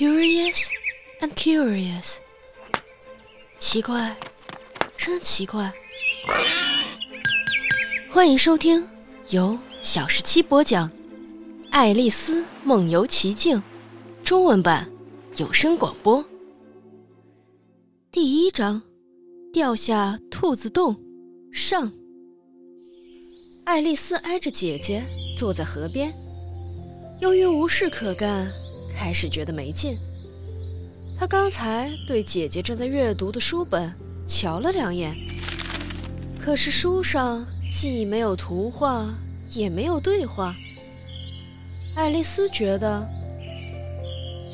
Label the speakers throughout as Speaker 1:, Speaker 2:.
Speaker 1: Curious and curious，奇怪，真奇怪。欢迎收听由小十七播讲《爱丽丝梦游奇境》中文版有声广播。第一章：掉下兔子洞上。爱丽丝挨着姐姐坐在河边，由于无事可干。开始觉得没劲。他刚才对姐姐正在阅读的书本瞧了两眼，可是书上既没有图画，也没有对话。爱丽丝觉得，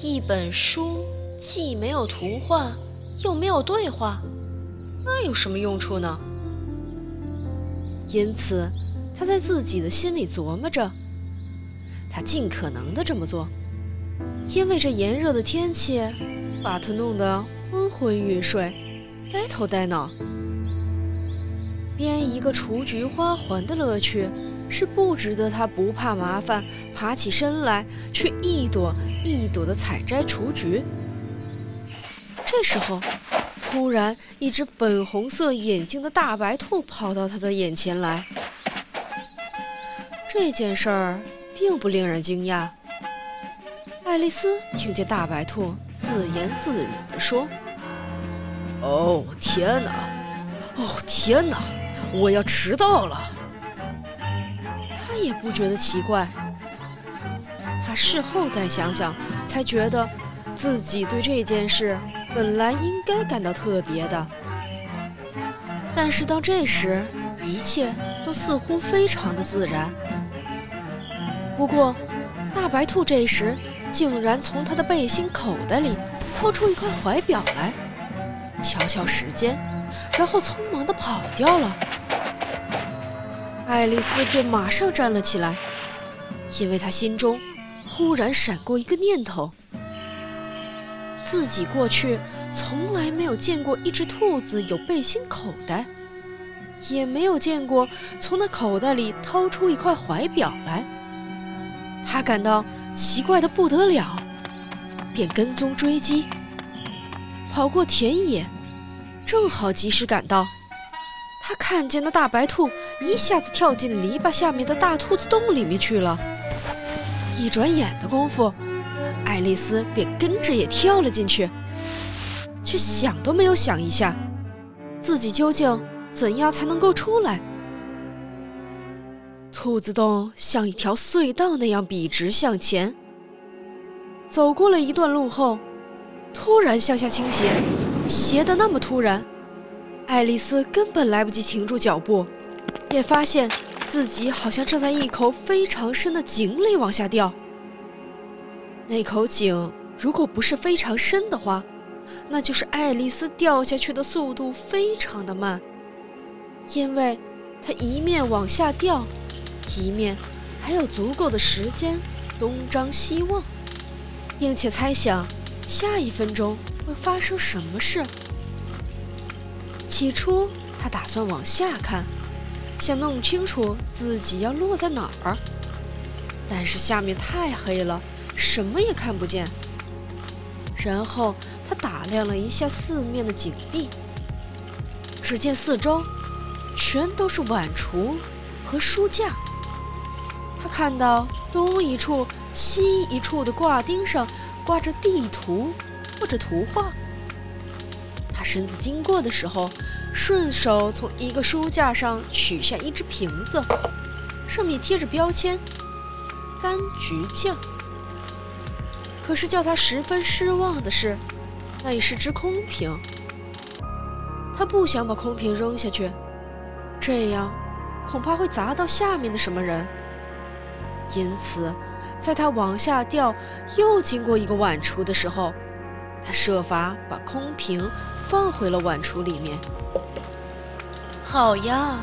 Speaker 1: 一本书既没有图画，又没有对话，那有什么用处呢？因此，她在自己的心里琢磨着，她尽可能的这么做。因为这炎热的天气，把他弄得昏昏欲睡、呆头呆脑。编一个雏菊花环的乐趣，是不值得他不怕麻烦，爬起身来去一朵一朵的采摘雏菊。这时候，突然一只粉红色眼睛的大白兔跑到他的眼前来。这件事儿并不令人惊讶。爱丽丝听见大白兔自言自语地说：“
Speaker 2: 哦，天哪！哦，天哪！我要迟到了。”
Speaker 1: 她也不觉得奇怪。她事后再想想，才觉得自己对这件事本来应该感到特别的。但是到这时，一切都似乎非常的自然。不过，大白兔这时。竟然从他的背心口袋里掏出一块怀表来，瞧瞧时间，然后匆忙地跑掉了。爱丽丝便马上站了起来，因为她心中忽然闪过一个念头：自己过去从来没有见过一只兔子有背心口袋，也没有见过从那口袋里掏出一块怀表来。他感到。奇怪的不得了，便跟踪追击，跑过田野，正好及时赶到。他看见那大白兔一下子跳进篱笆下面的大兔子洞里面去了。一转眼的功夫，爱丽丝便跟着也跳了进去，却想都没有想一下，自己究竟怎样才能够出来。兔子洞像一条隧道那样笔直向前，走过了一段路后，突然向下倾斜，斜得那么突然，爱丽丝根本来不及停住脚步，便发现自己好像正在一口非常深的井里往下掉。那口井如果不是非常深的话，那就是爱丽丝掉下去的速度非常的慢，因为她一面往下掉。一面还有足够的时间东张西望，并且猜想下一分钟会发生什么事。起初，他打算往下看，想弄清楚自己要落在哪儿，但是下面太黑了，什么也看不见。然后他打量了一下四面的井壁，只见四周全都是碗橱和书架。看到东一处、西一处的挂钉上挂着地图或者图画。他身子经过的时候，顺手从一个书架上取下一只瓶子，上面贴着标签“柑橘酱”。可是叫他十分失望的是，那已是只空瓶。他不想把空瓶扔下去，这样恐怕会砸到下面的什么人。因此，在他往下掉，又经过一个碗橱的时候，他设法把空瓶放回了碗橱里面。好呀，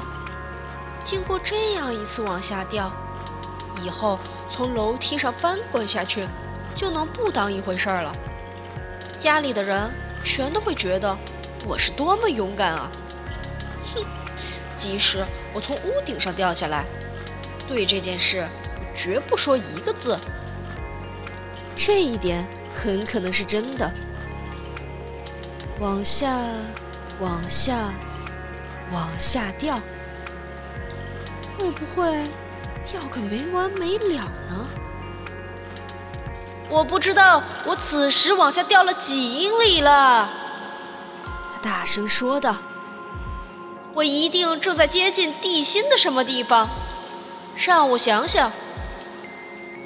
Speaker 1: 经过这样一次往下掉，以后从楼梯上翻滚下去，就能不当一回事儿了。家里的人全都会觉得我是多么勇敢啊！哼，即使我从屋顶上掉下来，对这件事。绝不说一个字。这一点很可能是真的。往下，往下，往下掉，会不会掉个没完没了呢？
Speaker 2: 我不知道我此时往下掉了几英里了。
Speaker 1: 他大声说道：“
Speaker 2: 我一定正在接近地心的什么地方。让我想想，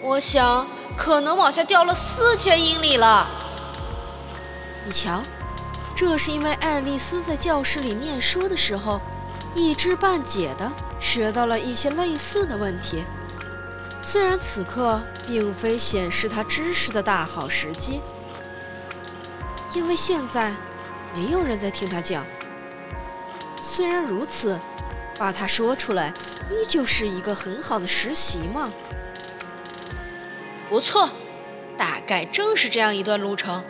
Speaker 2: 我想可能往下掉了四千英里了。
Speaker 1: 你瞧，这是因为爱丽丝在教室里念书的时候，一知半解的学到了一些类似的问题。”虽然此刻并非显示她知识的大好时机，因为现在没有人在听她讲。虽然如此，把他说出来依旧是一个很好的实习嘛。
Speaker 2: 不错，大概正是这样一段路程。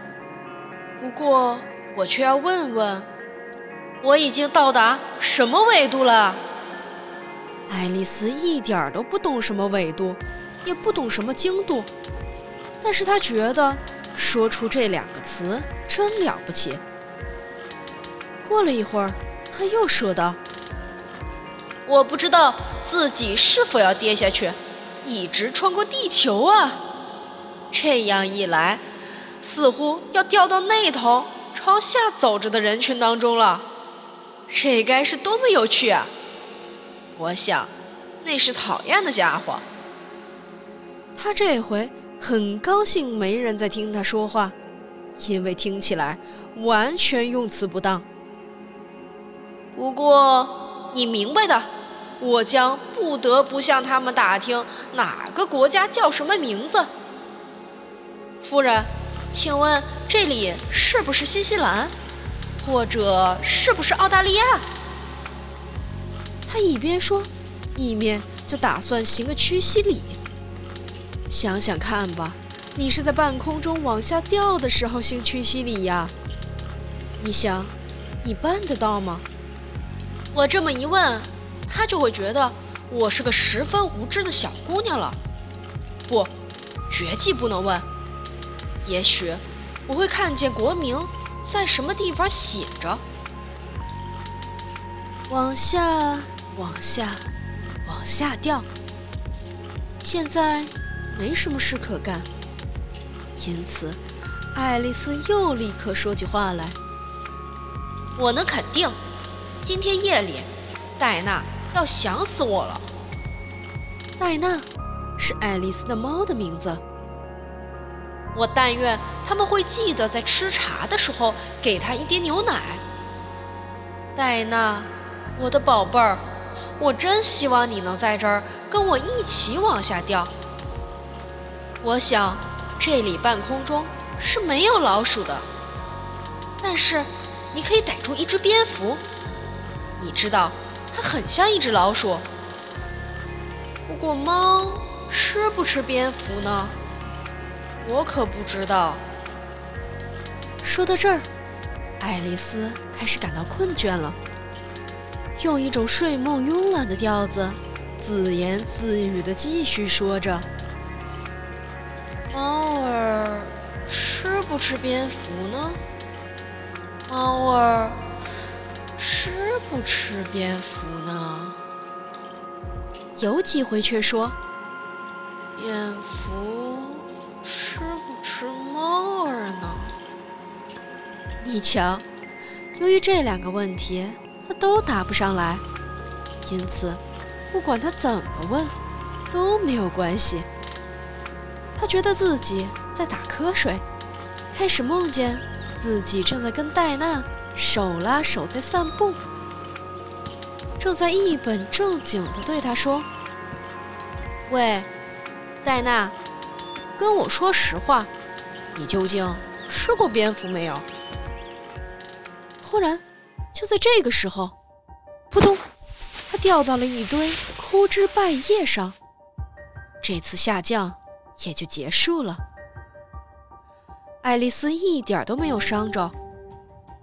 Speaker 2: 不过我却要问问，我已经到达什么纬度了？
Speaker 1: 爱丽丝一点儿都不懂什么纬度，也不懂什么经度，但是她觉得说出这两个词真了不起。过了一会儿，她又说道：“
Speaker 2: 我不知道自己是否要跌下去，一直穿过地球啊！这样一来，似乎要掉到那头朝下走着的人群当中了。这该是多么有趣啊！”我想，那是讨厌的家伙。
Speaker 1: 他这回很高兴没人在听他说话，因为听起来完全用词不当。
Speaker 2: 不过你明白的，我将不得不向他们打听哪个国家叫什么名字。夫人，请问这里是不是新西兰，或者是不是澳大利亚？
Speaker 1: 他一边说，一面就打算行个屈膝礼。想想看吧，你是在半空中往下掉的时候行屈膝礼呀？你想，你办得到吗？
Speaker 2: 我这么一问，他就会觉得我是个十分无知的小姑娘了。不，绝技不能问。也许我会看见国名在什么地方写着。
Speaker 1: 往下。往下，往下掉。现在没什么事可干，因此，爱丽丝又立刻说起话来：“
Speaker 2: 我能肯定，今天夜里，戴娜要想死我了。”
Speaker 1: 戴娜是爱丽丝的猫的名字。
Speaker 2: 我但愿他们会记得在吃茶的时候给他一碟牛奶。戴娜，我的宝贝儿。我真希望你能在这儿跟我一起往下掉。我想，这里半空中是没有老鼠的，但是你可以逮住一只蝙蝠。你知道，它很像一只老鼠。不过，猫吃不吃蝙蝠呢？我可不知道。
Speaker 1: 说到这儿，爱丽丝开始感到困倦了。用一种睡梦慵懒的调子，自言自语地继续说着：“
Speaker 2: 猫儿吃不吃蝙蝠呢？猫儿吃不吃蝙蝠呢？
Speaker 1: 有几回却说：
Speaker 2: 蝙蝠吃不吃猫儿呢？
Speaker 1: 你瞧，由于这两个问题。”他都答不上来，因此，不管他怎么问，都没有关系。他觉得自己在打瞌睡，开始梦见自己正在跟戴娜手拉手在散步，正在一本正经地对他说：“喂，戴娜，跟我说实话，你究竟吃过蝙蝠没有？”忽然。就在这个时候，扑通，他掉到了一堆枯枝败叶上。这次下降也就结束了。爱丽丝一点都没有伤着，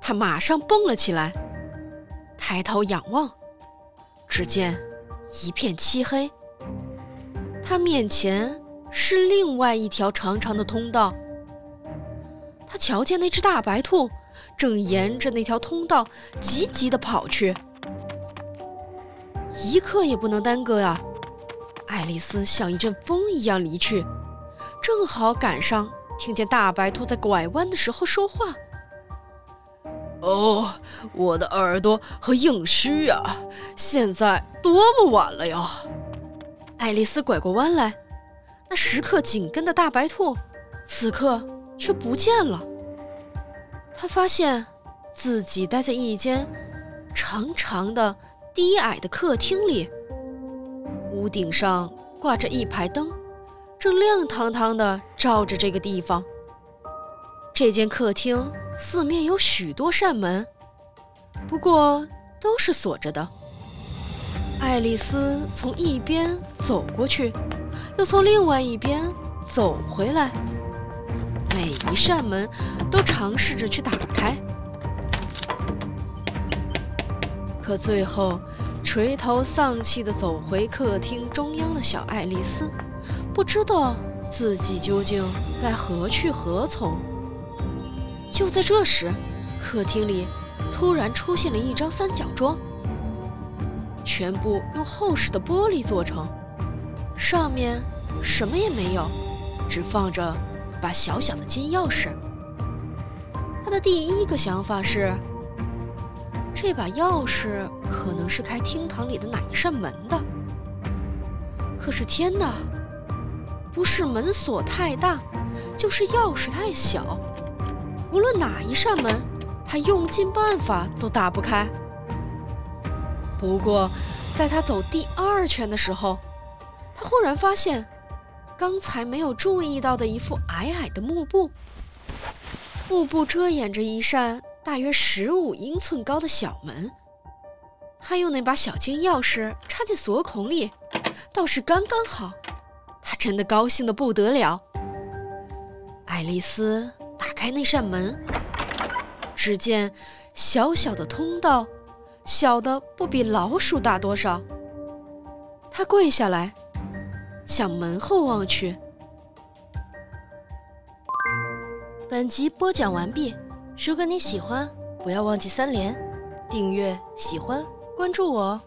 Speaker 1: 她马上蹦了起来，抬头仰望，只见一片漆黑。她面前是另外一条长长的通道，他瞧见那只大白兔正沿着那条通道急急地跑去，一刻也不能耽搁啊！爱丽丝像一阵风一样离去，正好赶上听见大白兔在拐弯的时候说话。
Speaker 3: 哦，我的耳朵和硬须呀！现在多么晚了呀！
Speaker 1: 爱丽丝拐过弯来，那时刻紧跟的大白兔，此刻却不见了。他发现自己待在一间长长的、低矮的客厅里，屋顶上挂着一排灯，正亮堂堂的照着这个地方。这间客厅四面有许多扇门，不过都是锁着的。爱丽丝从一边走过去，又从另外一边走回来，每一扇门都尝试着去打开，可最后垂头丧气地走回客厅中央的小爱丽丝，不知道自己究竟该何去何从。就在这时，客厅里突然出现了一张三角桌，全部用厚实的玻璃做成，上面什么也没有，只放着把小小的金钥匙。他的第一个想法是，这把钥匙可能是开厅堂里的哪一扇门的。可是天哪，不是门锁太大，就是钥匙太小。无论哪一扇门，他用尽办法都打不开。不过，在他走第二圈的时候，他忽然发现，刚才没有注意到的一副矮矮的幕布。幕布遮掩着一扇大约十五英寸高的小门。他用那把小金钥匙插进锁孔里，倒是刚刚好。他真的高兴得不得了。爱丽丝。打开那扇门，只见小小的通道，小的不比老鼠大多少。他跪下来，向门后望去。本集播讲完毕，如果你喜欢，不要忘记三连、订阅、喜欢、关注我哦。